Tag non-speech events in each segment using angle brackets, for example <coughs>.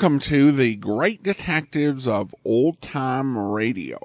Welcome to the Great Detectives of Old Time Radio.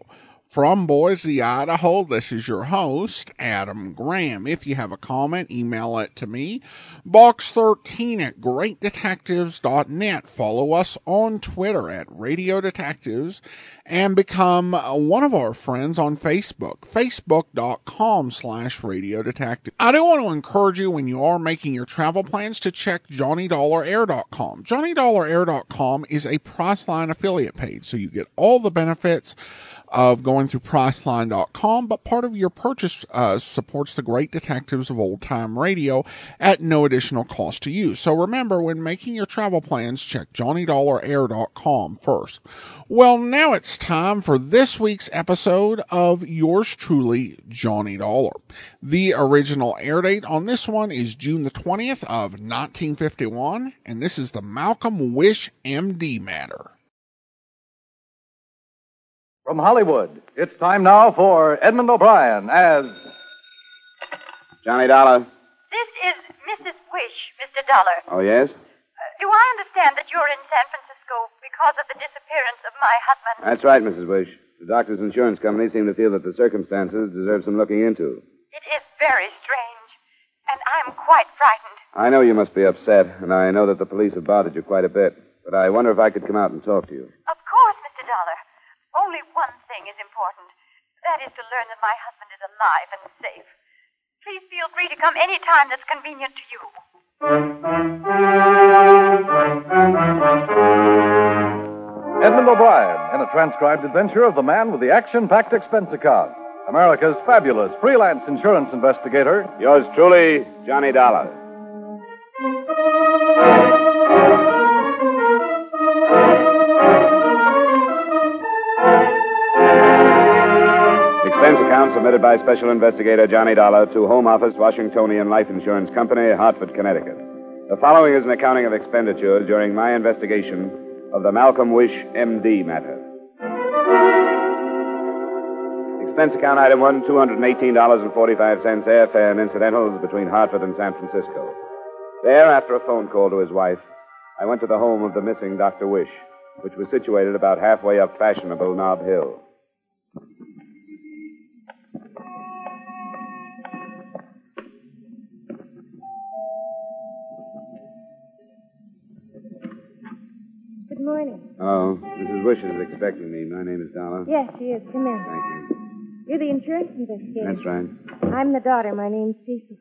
From Boise, Idaho, this is your host, Adam Graham. If you have a comment, email it to me, box13 at greatdetectives.net. Follow us on Twitter at Radio Detectives and become uh, one of our friends on Facebook, facebook.com slash Radio Detective. I do want to encourage you when you are making your travel plans to check JohnnyDollarAir.com. JohnnyDollarAir.com is a Priceline affiliate page, so you get all the benefits of going through Priceline.com, but part of your purchase uh, supports the great detectives of old time radio at no additional cost to you. So remember, when making your travel plans, check JohnnyDollarAir.com first. Well, now it's time for this week's episode of yours truly, Johnny Dollar. The original air date on this one is June the 20th of 1951, and this is the Malcolm Wish MD matter. From Hollywood, it's time now for Edmond O'Brien as Johnny Dollar. This is Mrs. Wish, Mr. Dollar. Oh, yes? Uh, do I understand that you're in San Francisco because of the disappearance of my husband? That's right, Mrs. Wish. The doctor's insurance company seem to feel that the circumstances deserve some looking into. It is very strange, and I'm quite frightened. I know you must be upset, and I know that the police have bothered you quite a bit. But I wonder if I could come out and talk to you. Of course, Mr. Dollar. Only one thing is important. That is to learn that my husband is alive and safe. Please feel free to come any time that's convenient to you. Edmond O'Brien in a transcribed adventure of the man with the action packed expense account. America's fabulous freelance insurance investigator. Yours truly, Johnny Dollar. Submitted by Special Investigator Johnny Dollar to Home Office, Washingtonian Life Insurance Company, Hartford, Connecticut. The following is an accounting of expenditures during my investigation of the Malcolm Wish MD matter. Expense account item one, $218.45 airfare and incidentals between Hartford and San Francisco. There, after a phone call to his wife, I went to the home of the missing Dr. Wish, which was situated about halfway up fashionable Nob Hill. Good morning. Oh, Mrs. Wish is expecting me. My name is Dollar. Yes, she is. Come in. Thank you. You're the insurance investigator. That's right. I'm the daughter. My name's Cecil.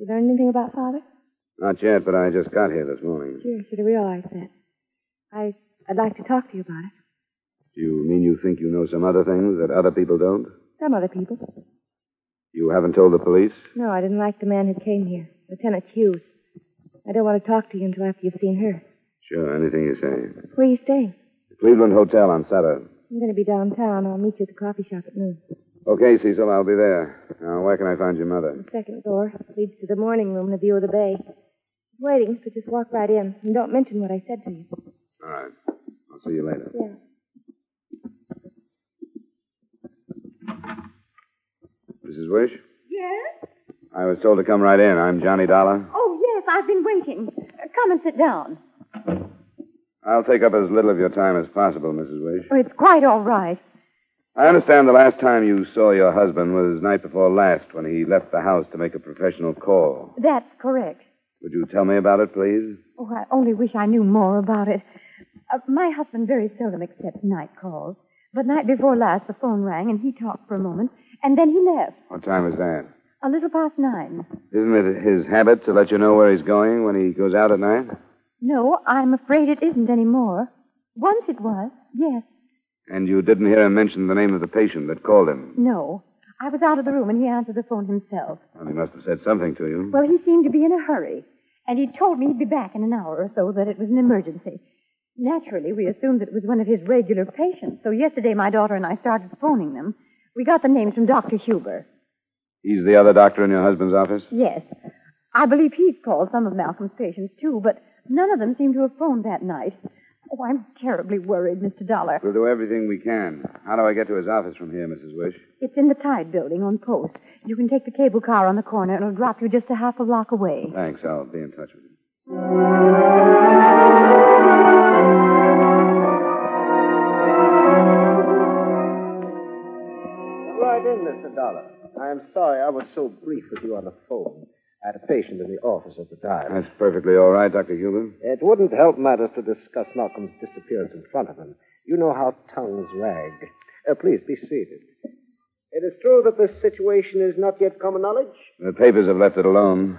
You learned anything about Father? Not yet, but I just got here this morning. Sure, should have realized that. I, I'd like to talk to you about it. Do you mean you think you know some other things that other people don't? Some other people. You haven't told the police? No, I didn't like the man who came here, Lieutenant Hughes. I don't want to talk to you until after you've seen her. Sure, anything you say. Where are you staying? The Cleveland Hotel on Sutter. I'm going to be downtown. I'll meet you at the coffee shop at noon. Okay, Cecil, I'll be there. Now, where can I find your mother? The second door leads to the morning room and a view of the bay. She's waiting, so just walk right in. And don't mention what I said to you. All right. I'll see you later. Yeah. Mrs. Wish? Yes? I was told to come right in. I'm Johnny Dollar. Oh, yes, I've been waiting. Uh, Come and sit down. I'll take up as little of your time as possible, Mrs. Wish. Oh, it's quite all right. I understand the last time you saw your husband was night before last when he left the house to make a professional call. That's correct. Would you tell me about it, please? Oh, I only wish I knew more about it. Uh, my husband very seldom accepts night calls. But night before last, the phone rang and he talked for a moment, and then he left. What time is that? A little past nine. Isn't it his habit to let you know where he's going when he goes out at night? No, I'm afraid it isn't anymore. Once it was, yes. And you didn't hear him mention the name of the patient that called him? No. I was out of the room and he answered the phone himself. Well, he must have said something to you. Well, he seemed to be in a hurry. And he told me he'd be back in an hour or so, that it was an emergency. Naturally, we assumed that it was one of his regular patients. So yesterday, my daughter and I started phoning them. We got the names from Dr. Huber. He's the other doctor in your husband's office? Yes. I believe he's called some of Malcolm's patients, too, but none of them seem to have phoned that night. Oh, I'm terribly worried, Mr. Dollar. We'll do everything we can. How do I get to his office from here, Mrs. Wish? It's in the Tide building on post. You can take the cable car on the corner. and It'll drop you just a half a block away. Thanks. I'll be in touch with you. Right in, Mr. Dollar. I'm sorry I was so brief with you on the phone. I had a patient in the office at the time. That's perfectly all right, Dr. Huber. It wouldn't help matters to discuss Malcolm's disappearance in front of him. You know how tongues wag. Uh, please be seated. It is true that this situation is not yet common knowledge. The papers have left it alone.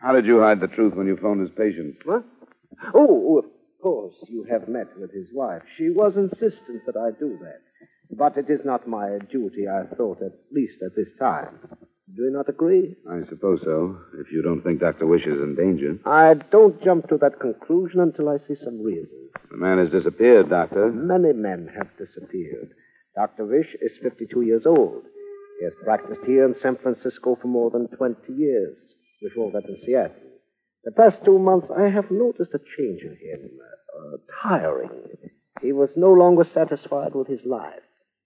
How did you hide the truth when you phoned his patient? What? Oh, of course, you have met with his wife. She was insistent that I do that. But it is not my duty, I thought, at least at this time. Do you not agree? I suppose so, if you don't think Dr. Wish is in danger. I don't jump to that conclusion until I see some reason. The man has disappeared, Doctor. Many men have disappeared. Dr. Wish is 52 years old. He has practiced here in San Francisco for more than 20 years, before that in Seattle. The past two months, I have noticed a change in him. Uh, tiring. He was no longer satisfied with his life.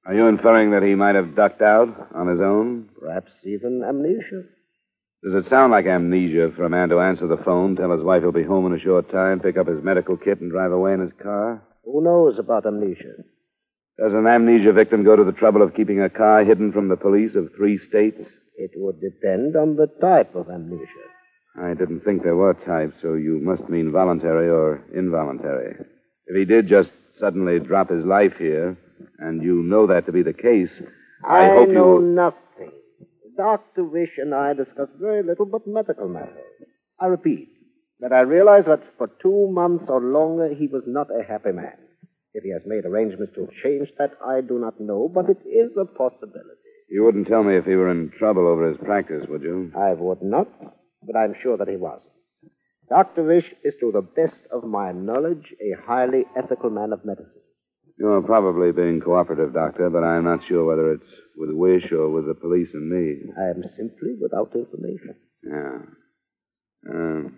Are you inferring that he might have ducked out on his own? Perhaps even amnesia. Does it sound like amnesia for a man to answer the phone, tell his wife he'll be home in a short time, pick up his medical kit, and drive away in his car? Who knows about amnesia? Does an amnesia victim go to the trouble of keeping a car hidden from the police of three states? It would depend on the type of amnesia. I didn't think there were types, so you must mean voluntary or involuntary. If he did just suddenly drop his life here, and you know that to be the case, I, I hope know you. nothing. Dr. Wish and I discussed very little but medical matters. I repeat that I realize that for two months or longer he was not a happy man. If he has made arrangements to change that, I do not know, but it is a possibility. You wouldn't tell me if he were in trouble over his practice, would you? I would not, but I'm sure that he wasn't. Dr. Wish is, to the best of my knowledge, a highly ethical man of medicine. You're probably being cooperative, Doctor, but I'm not sure whether it's with Wish or with the police and me. I am simply without information. Yeah. Uh,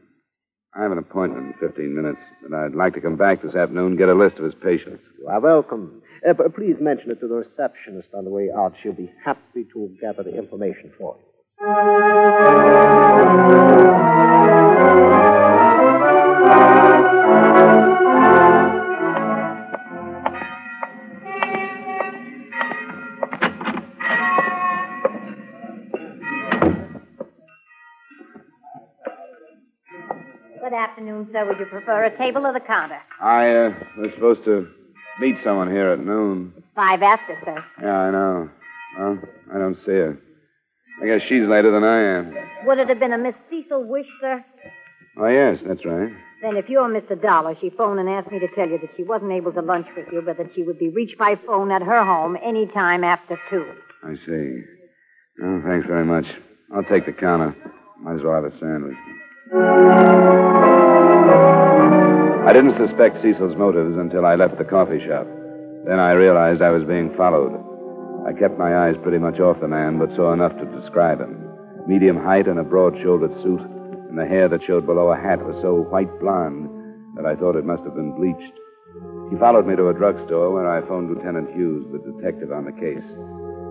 I have an appointment in 15 minutes, and I'd like to come back this afternoon and get a list of his patients. You are welcome. Uh, but please mention it to the receptionist on the way out. She'll be happy to gather the information for you. Sir. Would you prefer a table or the counter? I uh, was supposed to meet someone here at noon. Five after, sir. Yeah, I know. Well, I don't see her. I guess she's later than I am. Would it have been a Miss Cecil Wish, sir? Oh, yes, that's right. Then if you're Mr. Dollar, she phoned and asked me to tell you that she wasn't able to lunch with you, but that she would be reached by phone at her home any time after two. I see. Oh, thanks very much. I'll take the counter. Might as well have a sandwich. I didn't suspect Cecil's motives until I left the coffee shop. Then I realized I was being followed. I kept my eyes pretty much off the man, but saw enough to describe him. Medium height and a broad shouldered suit, and the hair that showed below a hat was so white blonde that I thought it must have been bleached. He followed me to a drugstore where I phoned Lieutenant Hughes, the detective on the case.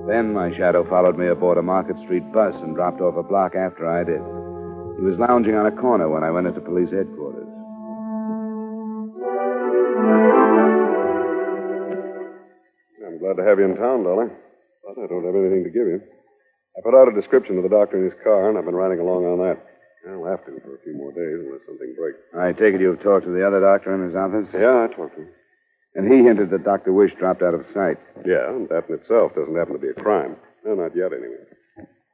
Then my shadow followed me aboard a Market Street bus and dropped off a block after I did. He was lounging on a corner when I went into police headquarters. I'm glad to have you in town, Dolly. But I don't have anything to give you. I put out a description of the doctor in his car, and I've been riding along on that. I'll have to for a few more days unless something breaks. I take it you've talked to the other doctor in his office? Yeah, I talked to him. And he hinted that Dr. Wish dropped out of sight. Yeah, and that in itself doesn't happen to be a crime. No, not yet, anyway.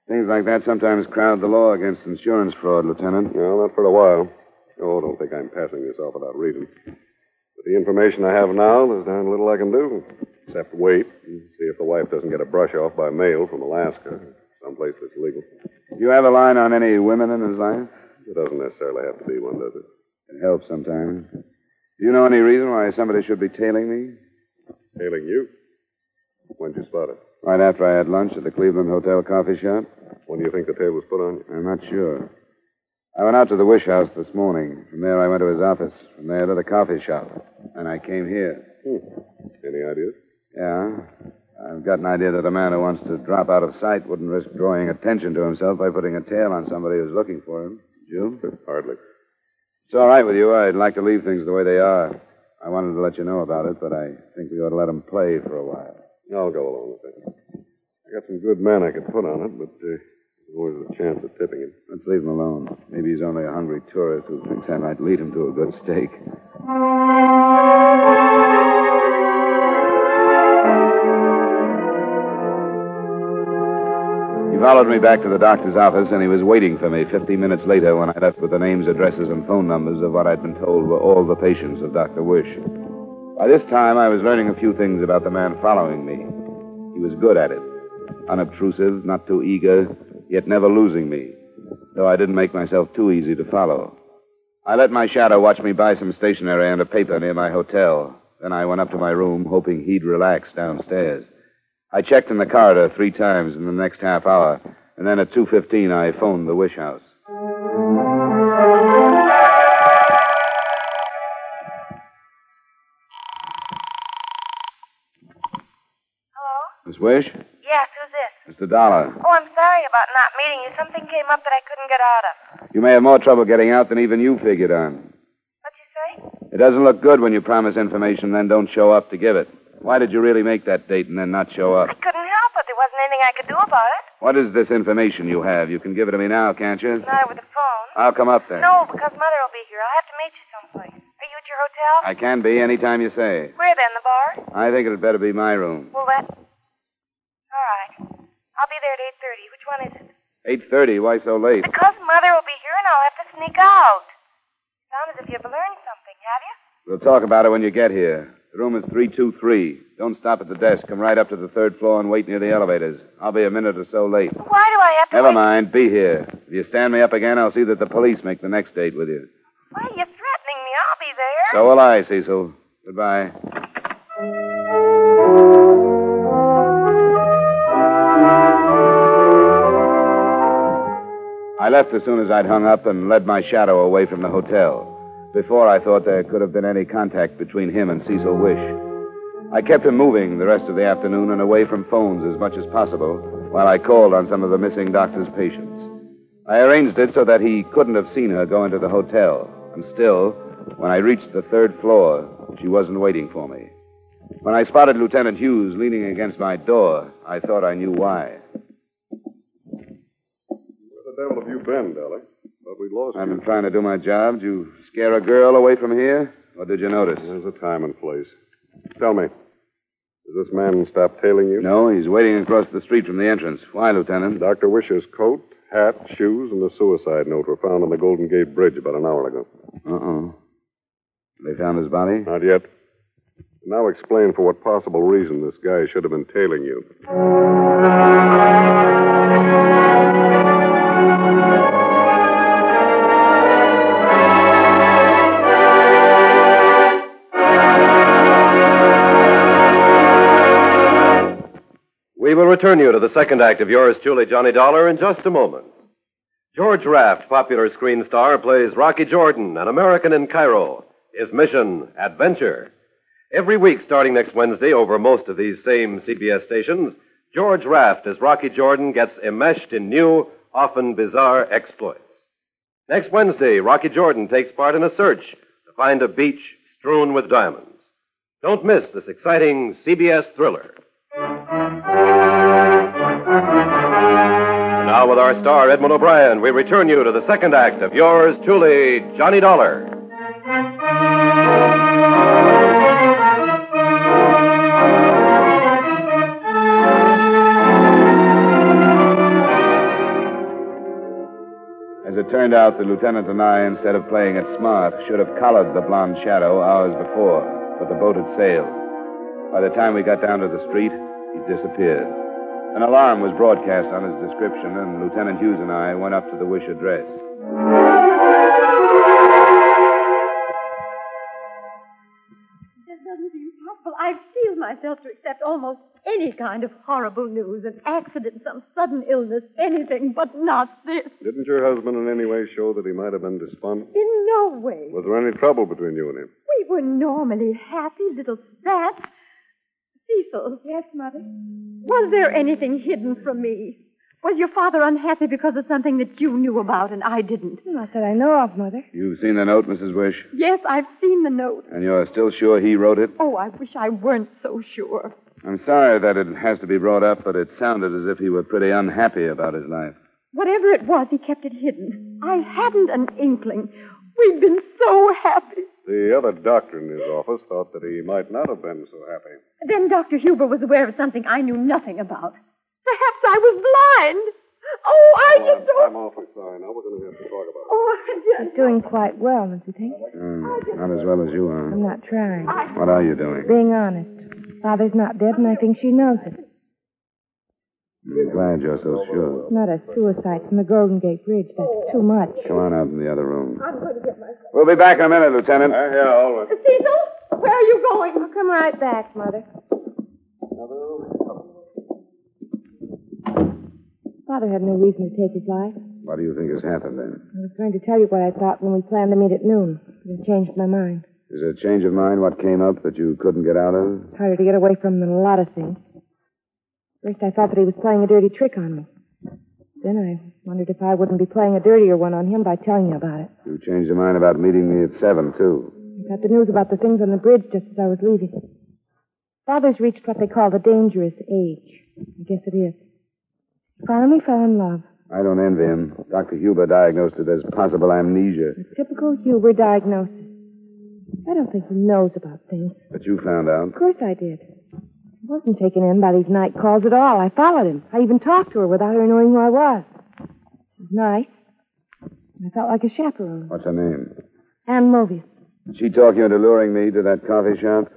Things like that sometimes crowd the law against insurance fraud, Lieutenant. No, not for a while. Oh, don't think I'm passing this off without reason. The information I have now, there's darn little I can do. Except wait and see if the wife doesn't get a brush off by mail from Alaska, someplace that's legal. Do you have a line on any women in his life? It doesn't necessarily have to be one, does it? It helps sometimes. Do you know any reason why somebody should be tailing me? Tailing you? When'd you spot it? Right after I had lunch at the Cleveland Hotel coffee shop? When do you think the tail was put on you? I'm not sure. I went out to the Wish House this morning. From there, I went to his office. From there to the coffee shop. And I came here. Hmm. Any ideas? Yeah. I've got an idea that a man who wants to drop out of sight wouldn't risk drawing attention to himself by putting a tail on somebody who's looking for him. You? Hardly. It's all right with you. I'd like to leave things the way they are. I wanted to let you know about it, but I think we ought to let them play for a while. I'll go along with it. I got some good men I could put on it, but uh, there's always a chance of tipping him. Let's leave him alone. Maybe he's only a hungry tourist who thinks I might lead him to a good steak. He followed me back to the doctor's office, and he was waiting for me 15 minutes later when I left with the names, addresses, and phone numbers of what I'd been told were all the patients of Dr. Wish. By this time, I was learning a few things about the man following me. He was good at it. Unobtrusive, not too eager, yet never losing me, though I didn't make myself too easy to follow. I let my shadow watch me buy some stationery and a paper near my hotel. Then I went up to my room, hoping he'd relax downstairs. I checked in the corridor three times in the next half hour, and then at 2.15 I phoned the Wish House. Hello? Miss Wish? Yes, who's this? Mr. Dollar. Oh, I'm sorry about not meeting you. Something came up that I couldn't get out of. You may have more trouble getting out than even you figured on. What'd you say? It doesn't look good when you promise information and then don't show up to give it. Why did you really make that date and then not show up? I couldn't help it. There wasn't anything I could do about it. What is this information you have? You can give it to me now, can't you? Not with the phone. I'll come up there. No, because Mother will be here. I'll have to meet you someplace. Are you at your hotel? I can be any time you say. Where then? The bar? I think it'd better be my room. Well, that. All right. I'll be there at eight thirty. Which one is it? Eight thirty. Why so late? Because Mother will be here, and I'll have to sneak out. Sound as if you've learned something, have you? We'll talk about it when you get here. The room is three two three. Don't stop at the desk. Come right up to the third floor and wait near the elevators. I'll be a minute or so late. Why do I have to? Never wait? mind. Be here. If you stand me up again, I'll see that the police make the next date with you. Why are you threatening me? I'll be there. So will I, Cecil. Goodbye. I left as soon as I'd hung up and led my shadow away from the hotel. Before I thought there could have been any contact between him and Cecil Wish. I kept him moving the rest of the afternoon and away from phones as much as possible while I called on some of the missing doctor's patients. I arranged it so that he couldn't have seen her go into the hotel. And still, when I reached the third floor, she wasn't waiting for me. When I spotted Lieutenant Hughes leaning against my door, I thought I knew why. Where the devil have you been, Dolly? Thought we lost him. I've you. been trying to do my job. Did you scare a girl away from here? Or did you notice? There's a time and place. Tell me, does this man stop tailing you? No, he's waiting across the street from the entrance. Why, Lieutenant? Dr. Wisher's coat, hat, shoes, and a suicide note were found on the Golden Gate Bridge about an hour ago. Uh-oh. They found his body? Not yet. Now explain for what possible reason this guy should have been tailing you. Will return you to the second act of yours truly, Johnny Dollar, in just a moment. George Raft, popular screen star, plays Rocky Jordan, an American in Cairo. His mission, adventure. Every week starting next Wednesday over most of these same CBS stations, George Raft as Rocky Jordan gets enmeshed in new, often bizarre exploits. Next Wednesday, Rocky Jordan takes part in a search to find a beach strewn with diamonds. Don't miss this exciting CBS thriller. Now, with our star, Edmond O'Brien, we return you to the second act of yours truly, Johnny Dollar. As it turned out, the lieutenant and I, instead of playing it smart, should have collared the blonde shadow hours before, but the boat had sailed. By the time we got down to the street, he'd disappeared. An alarm was broadcast on his description, and Lieutenant Hughes and I went up to the Wish address. This doesn't seem possible. I've steeled myself to accept almost any kind of horrible news, an accident, some sudden illness, anything, but not this. Didn't your husband in any way show that he might have been despondent? In no way. Was there any trouble between you and him? We were normally happy little spats. Cecil. Yes, Mother? Was there anything hidden from me? Was your father unhappy because of something that you knew about and I didn't? Not that I know of, Mother. You've seen the note, Mrs. Wish? Yes, I've seen the note. And you're still sure he wrote it? Oh, I wish I weren't so sure. I'm sorry that it has to be brought up, but it sounded as if he were pretty unhappy about his life. Whatever it was, he kept it hidden. I hadn't an inkling. We've been so happy. The other doctor in his office thought that he might not have been so happy. Then Dr. Huber was aware of something I knew nothing about. Perhaps I was blind. Oh, I Well, just don't. I'm awfully sorry. Now we're going to have to talk about it. Oh, I just. He's doing quite well, don't you think? Hmm, not as well as you are. I'm not trying. What are you doing? Being honest. Father's not dead, and I think she knows it. I'm glad you're so sure. It's not a suicide from the Golden Gate Bridge. That's too much. Come on out in the other room. We'll be back in a minute, Lieutenant. Uh, yeah, all right. Cecil, where are you going? I'll come right back, Mother. Father had no reason to take his life. What do you think has happened then? I was going to tell you what I thought when we planned to meet at noon, but I changed my mind. Is it a change of mind what came up that you couldn't get out of? It's harder to get away from than a lot of things. First, I thought that he was playing a dirty trick on me. Then I wondered if I wouldn't be playing a dirtier one on him by telling you about it. You changed your mind about meeting me at seven, too. I got the news about the things on the bridge just as I was leaving. Father's reached what they call the dangerous age. I guess it is. He finally fell in love. I don't envy him. Dr. Huber diagnosed it as possible amnesia. A typical Huber diagnosis. I don't think he knows about things. But you found out. Of course I did. I wasn't taken in by these night calls at all. I followed him. I even talked to her without her knowing who I was. It was nice. I felt like a chaperone. What's her name? Anne Mobius. Did she talk you into luring me to that coffee shop?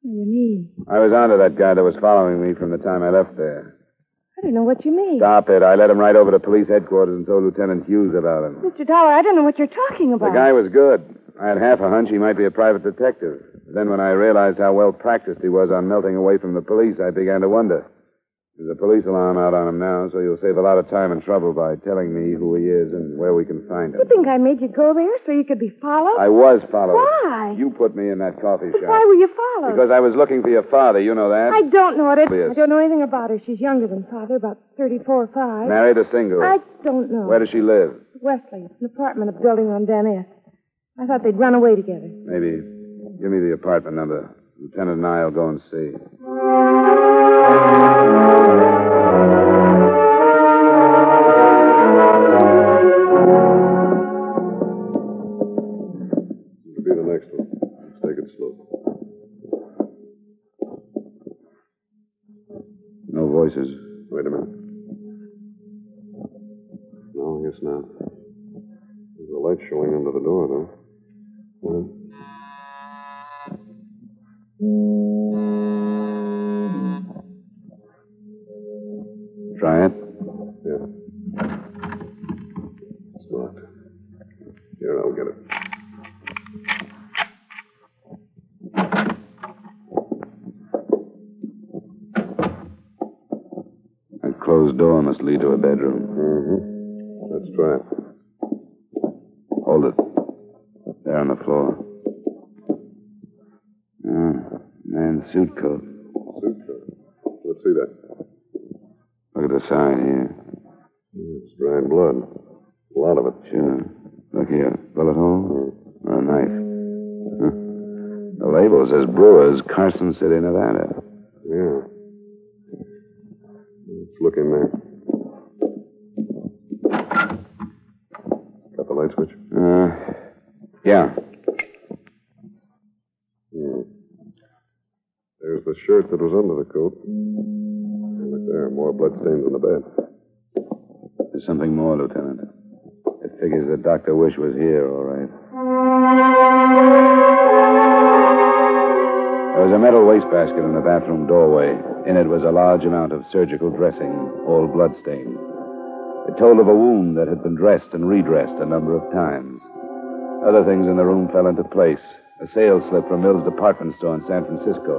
What do you mean? I was onto that guy that was following me from the time I left there. I don't know what you mean. Stop it. I led him right over to police headquarters and told Lieutenant Hughes about him. Mr. Dollar, I don't know what you're talking about. The guy was good. I had half a hunch he might be a private detective. Then when I realized how well practiced he was on melting away from the police, I began to wonder. There's a police alarm out on him now, so you'll save a lot of time and trouble by telling me who he is and where we can find him. You think I made you go there so you could be followed? I was followed. Why? You put me in that coffee But shop. why were you followed? Because I was looking for your father. You know that. I don't know it. Yes. I don't know anything about her. She's younger than father, about 34 or 5. Married or single? I don't know. Where does she live? Wesley. It's an apartment, a building on Van Ness. I thought they'd run away together. Maybe. Give me the apartment number. Lieutenant and I'll go and see. Here, I'll get it. That closed door must lead to a bedroom. Mm-hmm. Let's try it. Hold it. There on the floor. Ah, man's suit coat. Suit coat. Let's see that. Look at the sign here. It's dried blood. The label says Brewers, Carson City, Nevada. Yeah. Let's look in there. Got the light switch? Uh, yeah. Hmm. There's the shirt that was under the coat. Look there, more bloodstains on the bed. There's something more, Lieutenant. It figures that Dr. Wish was here, all right. There was a metal wastebasket in the bathroom doorway. In it was a large amount of surgical dressing, all bloodstained. It told of a wound that had been dressed and redressed a number of times. Other things in the room fell into place. A sales slip from Mill's department store in San Francisco.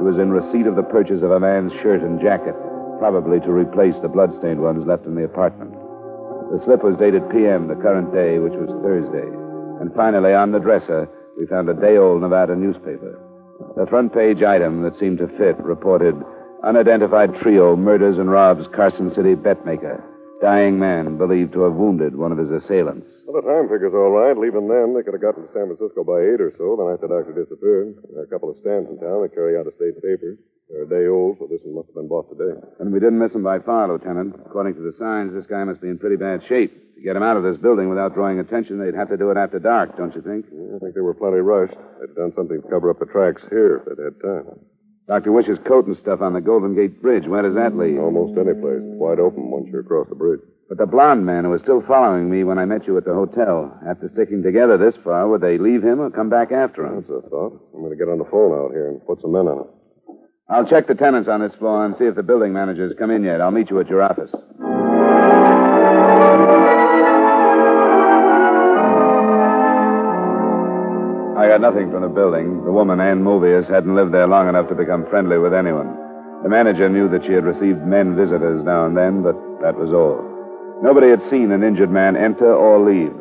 It was in receipt of the purchase of a man's shirt and jacket, probably to replace the bloodstained ones left in the apartment. The slip was dated PM, the current day, which was Thursday. And finally, on the dresser, we found a day old Nevada newspaper. The front page item that seemed to fit reported unidentified trio murders and robs Carson City betmaker. Dying man believed to have wounded one of his assailants. Well, the time figure's all right. Even then, they could have gotten to San Francisco by 8 or so, the night the doctor disappeared. There are a couple of stands in town that carry out of state papers. They're a day old, so this one must have been bought today. And we didn't miss him by far, Lieutenant. According to the signs, this guy must be in pretty bad shape. To get him out of this building without drawing attention, they'd have to do it after dark, don't you think? Yeah, I think they were plenty rushed. They'd done something to cover up the tracks here if they'd had time. Dr. Wish's coat and stuff on the Golden Gate Bridge. Where does that lead? Almost any place. It's wide open once you're across the bridge. But the blonde man who was still following me when I met you at the hotel, after sticking together this far, would they leave him or come back after him? That's a thought. I'm going to get on the phone out here and put some men on it. I'll check the tenants on this floor and see if the building manager's come in yet. I'll meet you at your office. I got nothing from the building. The woman, Ann Movius, hadn't lived there long enough to become friendly with anyone. The manager knew that she had received men visitors now and then, but that was all. Nobody had seen an injured man enter or leave.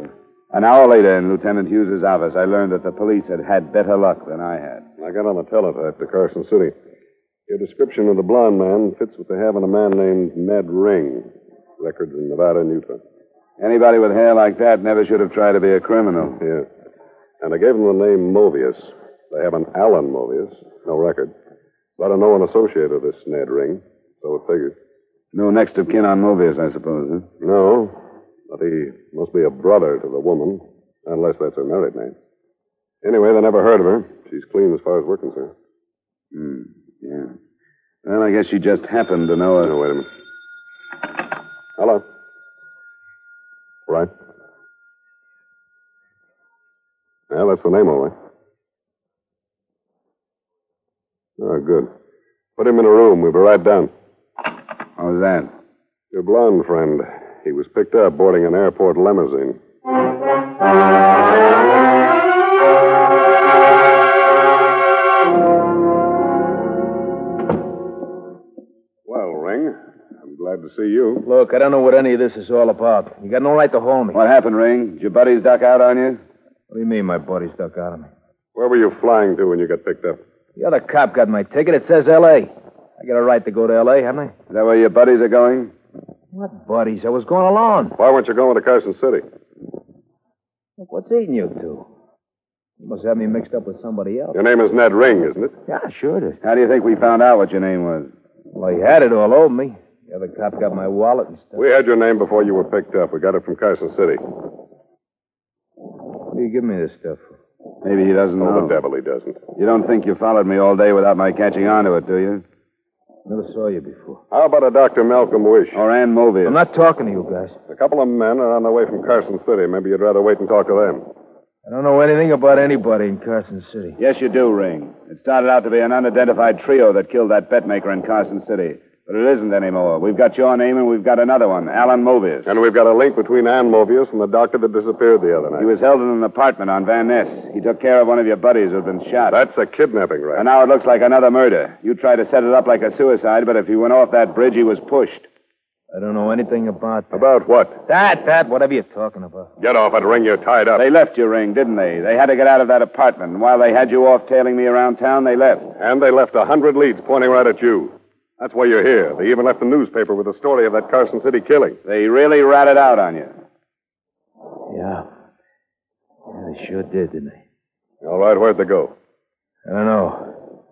An hour later, in Lieutenant Hughes's office, I learned that the police had had better luck than I had. I got on the teletype to Carson City. Your description of the blond man fits what they have on a man named Ned Ring. Records in Nevada and Utah. Anybody with hair like that never should have tried to be a criminal. Yeah. And I gave him the name Movius. They have an Alan Movius. No record. But I know an associate of this Ned Ring, so it figures. No next of kin on Movius, I suppose, huh? No, but he must be a brother to the woman, unless that's her married name. Anyway, they never heard of her. She's clean as far as we're concerned. Hmm, yeah. Well, I guess she just happened to know No, her. wait a minute. Hello. Right. Yeah, that's the name, all right. Oh, good. Put him in a room. We'll be right down. How's that? Your blonde friend. He was picked up boarding an airport limousine. Glad to see you. Look, I don't know what any of this is all about. You got no right to hold me. What happened, Ring? Did your buddies duck out on you? What do you mean my buddies stuck out of me? Where were you flying to when you got picked up? The other cop got my ticket. It says L.A. I got a right to go to L.A., haven't I? Is that where your buddies are going? What buddies? I was going alone. Why weren't you going to Carson City? Look, what's eating you two? You must have me mixed up with somebody else. Your name is Ned Ring, isn't it? Yeah, sure it is. How do you think we found out what your name was? Well, he had it all over me. The other cop got my wallet and stuff. We had your name before you were picked up. We got it from Carson City. What do you give me this stuff for? Maybe he doesn't Oh, know. the devil he doesn't. You don't think you followed me all day without my catching on to it, do you? Never saw you before. How about a Dr. Malcolm Wish? Or Ann Movius? I'm not talking to you guys. A couple of men are on their way from Carson City. Maybe you'd rather wait and talk to them. I don't know anything about anybody in Carson City. Yes, you do, Ring. It started out to be an unidentified trio that killed that bet maker in Carson City. But it isn't anymore. We've got your name and we've got another one, Alan Movius. And we've got a link between Ann Movius and the doctor that disappeared the other night. He was held in an apartment on Van Ness. He took care of one of your buddies who'd been shot. That's a kidnapping, right? And now it looks like another murder. You tried to set it up like a suicide, but if he went off that bridge, he was pushed. I don't know anything about that. About what? That, that, whatever you're talking about. Get off it, Ring. You're tied up. They left your Ring, didn't they? They had to get out of that apartment. And while they had you off tailing me around town, they left. And they left a hundred leads pointing right at you. That's why you're here. They even left the newspaper with the story of that Carson City killing. They really ratted out on you. Yeah. Yeah, they sure did, didn't they? All right, where'd they go? I don't know.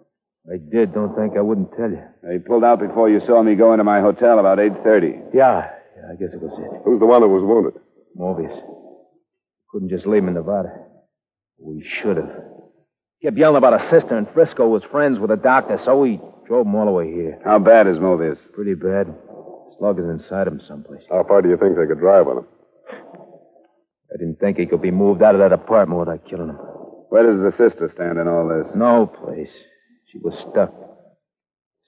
I did. Don't think I wouldn't tell you. They pulled out before you saw me go into my hotel about 8.30. Yeah, yeah, I guess it was it. Who's the one that was wounded? Mobius. Couldn't just leave him in Nevada. We should have. Kept yelling about a sister and Frisco was friends with a doctor, so we drove him all the way here. How bad is Movius? Pretty bad. Slug is inside him someplace. How far do you think they could drive on him? I didn't think he could be moved out of that apartment without killing him. Where does the sister stand in all this? No place. She was stuck.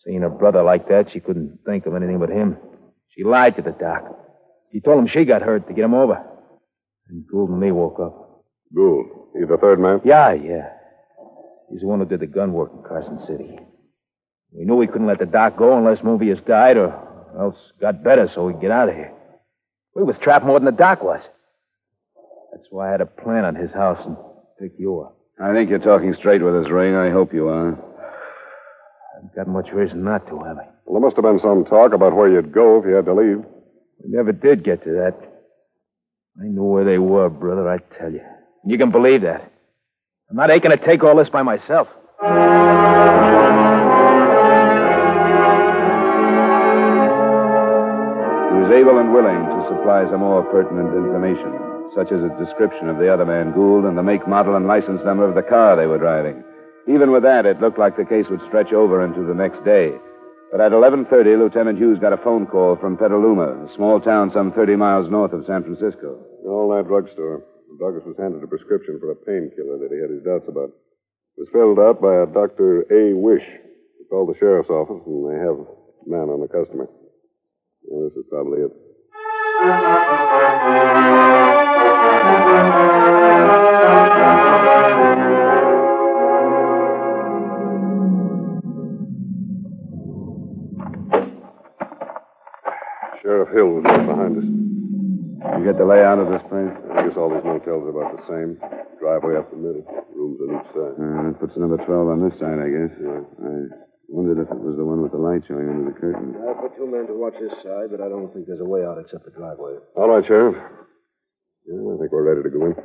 Seeing her brother like that, she couldn't think of anything but him. She lied to the doc. She told him she got hurt to get him over. And Gould and me woke up. Gould. He's the third man? Yeah, yeah. He's the one who did the gun work in Carson City. We knew we couldn't let the doc go unless Movius died or else got better so we'd get out of here. We was trapped more than the doc was. That's why I had a plan on his house and picked you up. I think you're talking straight with us, Ring. I hope you are. I've got much reason not to, have I? Well, there must have been some talk about where you'd go if you had to leave. We never did get to that. I knew where they were, brother, I tell you. You can believe that. I'm not aching to take all this by myself. Willing to supply some more pertinent information, such as a description of the other man, Gould, and the make, model, and license number of the car they were driving. Even with that, it looked like the case would stretch over into the next day. But at 11.30, Lieutenant Hughes got a phone call from Petaluma, a small town some 30 miles north of San Francisco. All that drugstore. Douglas was handed a prescription for a painkiller that he had his doubts about. It was filled out by a Dr. A. Wish. He called the sheriff's office, and they have a man on the customer. Yeah, this is probably it. Sheriff Hill was right behind us. You get the layout of this place? I guess all these motels are about the same. Driveway up the middle, rooms on each side. Uh, that puts another 12 on this side, I guess. I wondered if it was the one with the light showing under the curtain. I put two men to watch this side, but I don't think there's a way out except the driveway. All right, Sheriff. Yeah, I think we're ready to go in.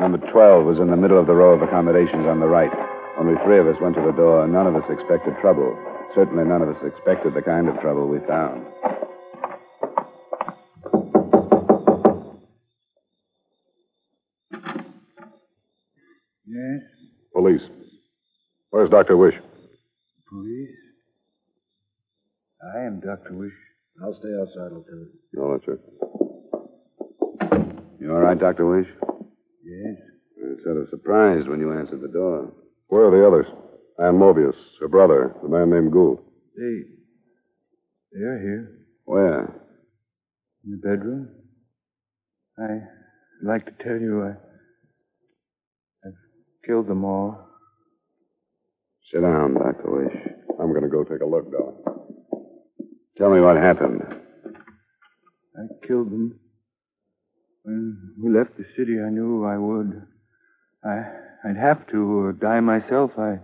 Number 12 was in the middle of the row of accommodations on the right. Only three of us went to the door, and none of us expected trouble. Certainly none of us expected the kind of trouble we found. Yes, Police. Where's Dr. Wish? police. I am Dr. Wish. I'll stay outside, Lieutenant. You all right, sir. You all right, Dr. Wish? Yes. I was sort of surprised when you answered the door. Where are the others? Ann Mobius, her brother, the man named Gould. They. They're here. Where? In the bedroom. I'd like to tell you I. I've killed them all. Sit down, Dr. Wish. I'm going to go take a look, Dollar. Tell me what happened. I killed them. When we left the city, I knew I would. I, I'd have to or die myself. I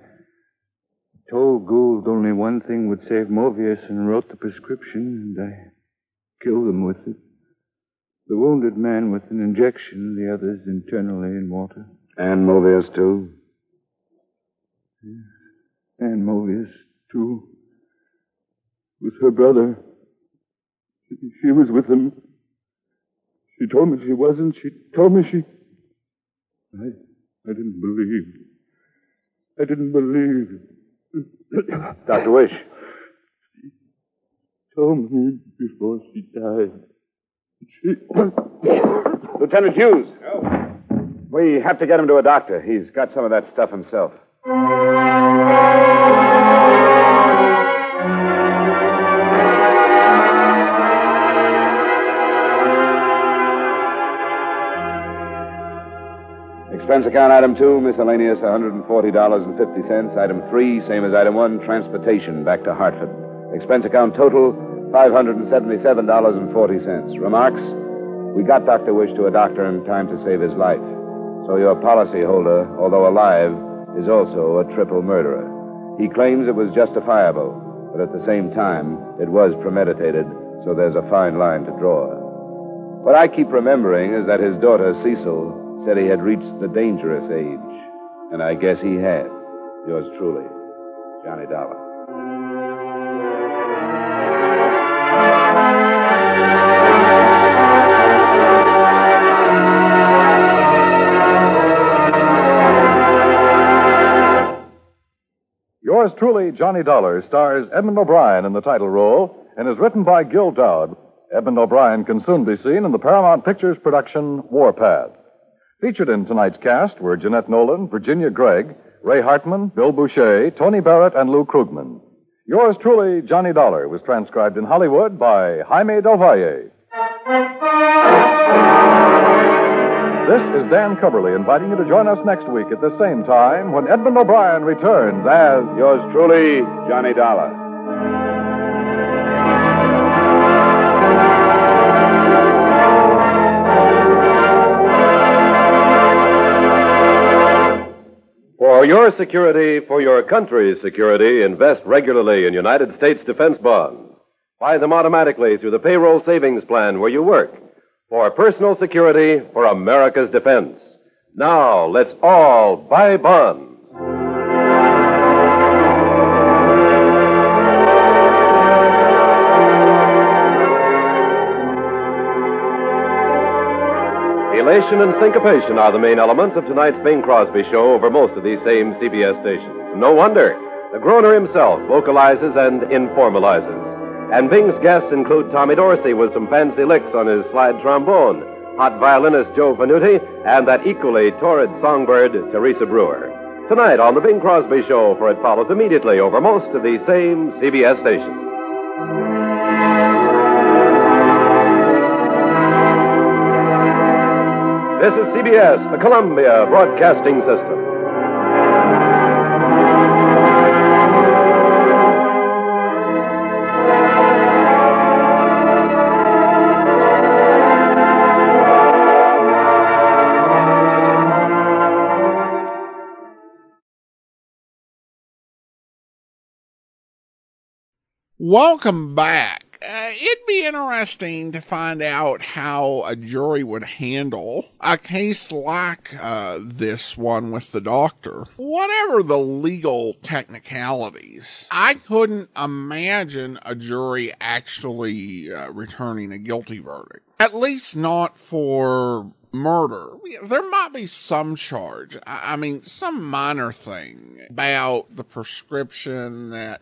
told Gould only one thing would save Movius and wrote the prescription, and I killed them with it. The wounded man with an injection, the others internally in water. And Movius, too? And Mobius, too. With her brother. She, she was with him. She told me she wasn't. She told me she. I, I didn't believe. I didn't believe. <coughs> Dr. Wish. She Told me before she died. She. <coughs> Lieutenant Hughes. We have to get him to a doctor. He's got some of that stuff himself. Expense account item two, miscellaneous $140.50. Item three, same as item one, transportation back to Hartford. Expense account total, $577.40. Remarks? We got Dr. Wish to a doctor in time to save his life. So your policyholder, although alive, is also a triple murderer. He claims it was justifiable, but at the same time, it was premeditated, so there's a fine line to draw. What I keep remembering is that his daughter, Cecil, said he had reached the dangerous age. And I guess he had. Yours truly, Johnny Dollar. Truly, Johnny Dollar, stars Edmond O'Brien in the title role and is written by Gil Doud. Edmond O'Brien can soon be seen in the Paramount Pictures production Warpath. Featured in tonight's cast were Jeanette Nolan, Virginia Gregg, Ray Hartman, Bill Bouchey, Tony Barrett, and Lou Krugman. Yours truly, Johnny Dollar, was transcribed in Hollywood by Jaime Del Valle. This is Dan Cubberly inviting you to join us next week at the same time when Edmond O'Brien returns as Yours truly, Johnny Dollar. For your security, for your country's security, invest regularly in United States defense bonds. Buy them automatically through the payroll savings plan where you work for personal security for America's defense. Now, let's all buy bonds. Elation and syncopation are the main elements of tonight's Bing Crosby show over most of these same CBS stations. No wonder. The groaner himself vocalizes and informalizes. And Bing's guests include Tommy Dorsey with some fancy licks on his slide trombone, hot violinist Joe Venuti, and that equally torrid songbird, Teresa Brewer. Tonight on The Bing Crosby Show, for it follows immediately over most of these same CBS stations. This is CBS, the Columbia Broadcasting System. Welcome back. Uh, it'd be interesting to find out how a jury would handle a case like uh, this one with the doctor. Whatever the legal technicalities, I couldn't imagine a jury actually uh, returning a guilty verdict. At least not for murder. There might be some charge. I mean, some minor thing about the prescription that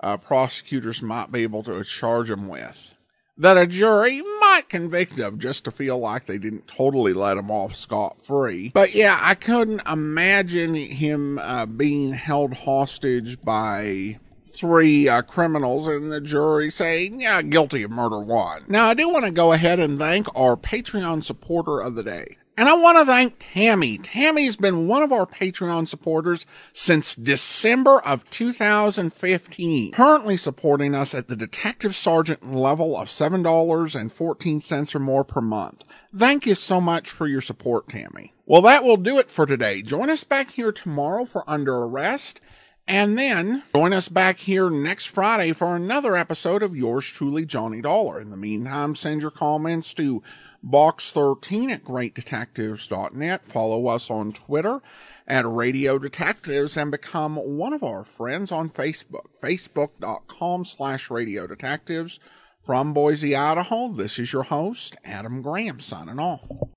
uh, prosecutors might be able to charge him with that a jury might convict him just to feel like they didn't totally let him off scot free. But yeah, I couldn't imagine him uh, being held hostage by three uh, criminals and the jury saying, yeah, guilty of murder one. Now, I do want to go ahead and thank our Patreon supporter of the day. And I want to thank Tammy. Tammy's been one of our Patreon supporters since December of 2015, currently supporting us at the detective sergeant level of $7.14 or more per month. Thank you so much for your support, Tammy. Well, that will do it for today. Join us back here tomorrow for Under Arrest. And then join us back here next Friday for another episode of yours truly, Johnny Dollar. In the meantime, send your comments to box13 at greatdetectives.net. Follow us on Twitter at Radio Detectives and become one of our friends on Facebook, facebook.com slash Radio Detectives. From Boise, Idaho, this is your host, Adam Graham, signing off.